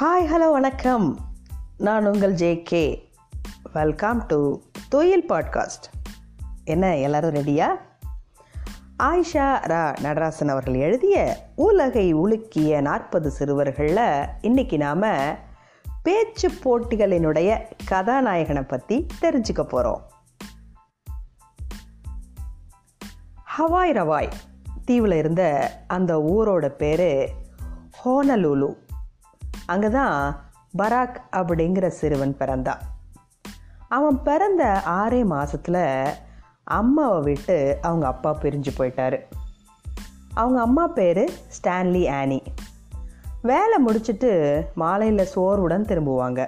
Hi hello வணக்கம். நான் உங்கள் ஜே கே வெல்கம் டு தொயில் பாட்காஸ்ட் என்ன எல்லாரும் ரெடியா ஆயிஷா ரா நடராசன் அவர்கள் எழுதிய உலகை உலுக்கிய நாற்பது சிறுவர்களில் இன்னைக்கு நாம் பேச்சு போட்டிகளினுடைய கதாநாயகனை பற்றி தெரிஞ்சுக்க போகிறோம் ஹவாய் ரவாய் தீவில் இருந்த அந்த ஊரோட பேர் ஹோனலூலு. அங்கே தான் பராக் அப்படிங்கிற சிறுவன் பிறந்தான் அவன் பிறந்த ஆறே மாதத்தில் அம்மாவை விட்டு அவங்க அப்பா பிரிஞ்சு போயிட்டார். அவங்க அம்மா பேர் ஸ்டான்லி ஆனி. வேலை முடிச்சுட்டு மாலையில் சோர்வுடன் திரும்புவாங்க.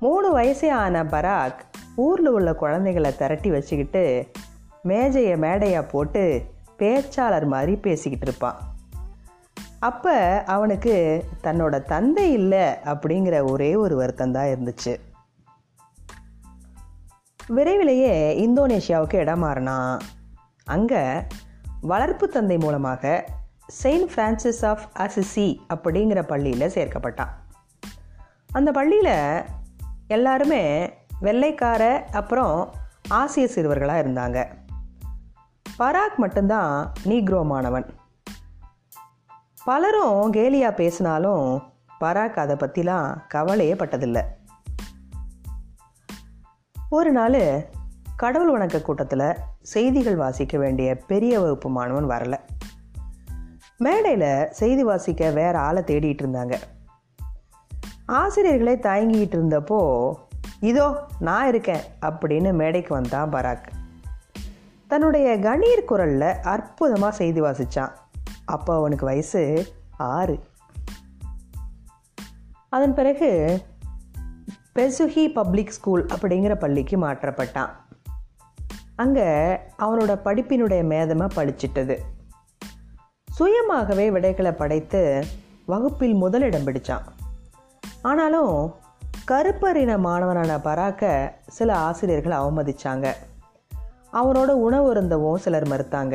மூணு வயசே ஆன பராக் ஊரில் உள்ள குழந்தைகளை திரட்டி வச்சுக்கிட்டு மேஜையை மேடையாக போட்டு பேச்சாளர் மாதிரி பேசிக்கிட்டு இருப்பான். அப்போ அவனுக்கு தன்னோட தந்தை இல்லை அப்படிங்கிற ஒரே ஒரு வருத்தம் தான் இருந்துச்சு. விரைவிலேயே இந்தோனேஷியாவுக்கு இடம் மாறினான் அங்கே வளர்ப்பு தந்தை மூலமாக செயின்ட் ஃப்ரான்சிஸ் ஆஃப் அசிசி அப்படிங்கிற பள்ளியில் சேர்க்கப்பட்டான். அந்த பள்ளியில் எல்லாருமே வெள்ளைக்கார அப்புறம் ஆசிய சிறுவர்களாக இருந்தாங்க. பராக் மட்டும்தான் நீக்ரோ மாணவன். பலரும் கேலியா பேசினாலும் பராக் அதை பற்றிலாம் கவலையே பட்டதில்லை. ஒரு நாள் கடவுள் வணக்க கூட்டத்தில் செய்திகள் வாசிக்க வேண்டிய பெரிய வகுப்பு மாணவன் வரல. மேடையில் செய்தி வாசிக்க வேற ஆளை தேடிட்டு இருந்தாங்க. ஆசிரியர்களே தயங்கிக்கிட்டு இருந்தப்போ இதோ நான் இருக்கேன் அப்படின்னு மேடைக்கு வந்தான் பராக். தன்னுடைய கணீர் குரலில் அற்புதமாக செய்தி வாசித்தான் அப்போ அவனுக்கு வயசு ஆறு. அதன் பிறகு பெசுஹி பப்ளிக் ஸ்கூல் அப்படிங்கிற பள்ளிக்கு மாற்றப்பட்டான். அங்கே அவனோட படிப்பினுடைய மேதமை படிச்சிட்டது. சுயமாகவே விடைகளை படைத்து வகுப்பில் முதலிடம் பிடித்தான் ஆனாலும் கருப்பறின மாணவனான பராக்க சில ஆசிரியர்கள் அவமதித்தாங்க அவனோட உணவு இருந்தவும் சிலர் மறுத்தாங்க.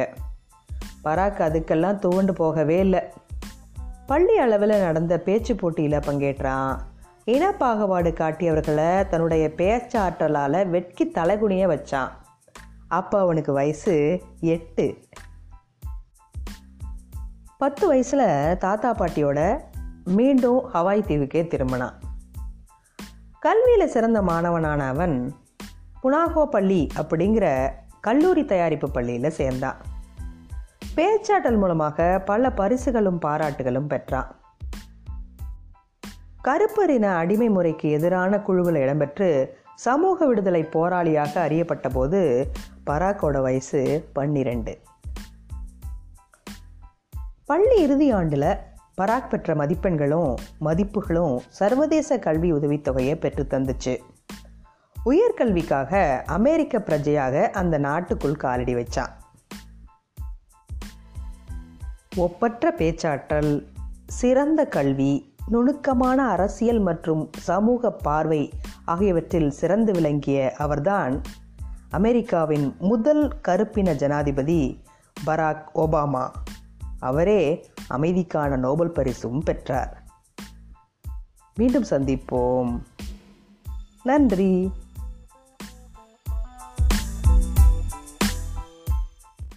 பராக் அதுக்கெல்லாம் துவண்டு போகவே இல்லை. பள்ளி அளவில் நடந்த பேச்சு போட்டியில் பங்கேற்றான். இனப்பாகுபாடு காட்டியவர்களை தன்னுடைய பேச்சாற்றலால் வெட்கி தலைகுனிய வச்சான். அப்போ அவனுக்கு வயசு எட்டு. பத்து வயசில் தாத்தா பாட்டியோட மீண்டும் ஹவாய் தீவுக்கே திரும்பினான். கல்வியில் சிறந்த மாணவனான அவன் புனாகோ பள்ளி அப்படிங்கிற கல்லூரி தயாரிப்பு பள்ளியில் சேர்ந்தான். பேச்சாற்றல் மூலமாக பல பரிசுகளும் பாராட்டுகளும் பெற்றான். கருப்பரின அடிமை முறைக்கு எதிரான குழுவில் இடம்பெற்று சமூக விடுதலை போராளியாக அறியப்பட்ட போது பராக்கோட வயசு பன்னிரெண்டு. பள்ளி இறுதி ஆண்டில் பராக் பெற்ற மதிப்பெண்களும் மதிப்புகளும் சர்வதேச கல்வி உதவித்தொகையை பெற்று தந்துச்சு. உயர்கல்விக்காக அமெரிக்க பிரஜையாக அந்த நாட்டுக்குள் காலடி வச்சான். ஒப்பற்ற பேச்சாற்றல் சிறந்த கல்வி நுணுக்கமான அரசியல் மற்றும் சமூக பார்வை ஆகியவற்றில் சிறந்து விளங்கிய அவர்தான் அமெரிக்காவின் முதல் கருப்பின ஜனாதிபதி பராக் ஒபாமா. அவரே அமைதிக்கான நோபல் பரிசும் பெற்றார். மீண்டும் சந்திப்போம். நன்றி.